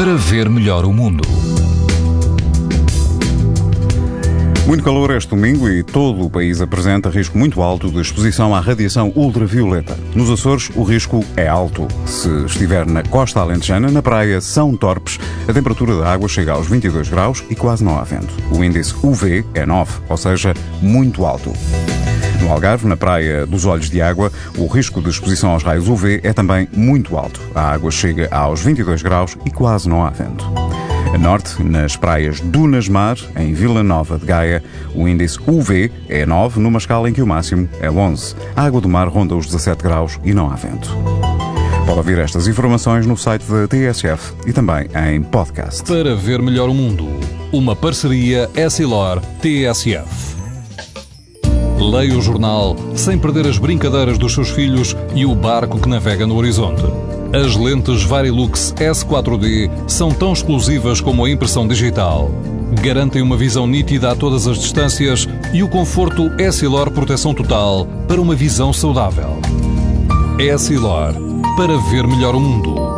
para ver melhor o mundo. Muito calor este domingo e todo o país apresenta risco muito alto de exposição à radiação ultravioleta. Nos Açores, o risco é alto. Se estiver na costa alentejana, na praia São Torpes, a temperatura da água chega aos 22 graus e quase não há vento. O índice UV é 9, ou seja, muito alto. No Algarve, na praia dos Olhos de Água, o risco de exposição aos raios UV é também muito alto. A água chega aos 22 graus e quase não há vento. A norte, nas praias Dunas Mar, em Vila Nova de Gaia, o índice UV é 9, numa escala em que o máximo é 11. A água do mar ronda os 17 graus e não há vento. Pode ouvir estas informações no site da TSF e também em podcast. Para ver melhor o mundo, uma parceria Essilor-TSF. Leia o jornal sem perder as brincadeiras dos seus filhos e o barco que navega no horizonte. As lentes Varilux S4D são tão exclusivas como a impressão digital. Garantem uma visão nítida a todas as distâncias e o conforto Essilor Proteção Total para uma visão saudável. Essilor, para ver melhor o mundo.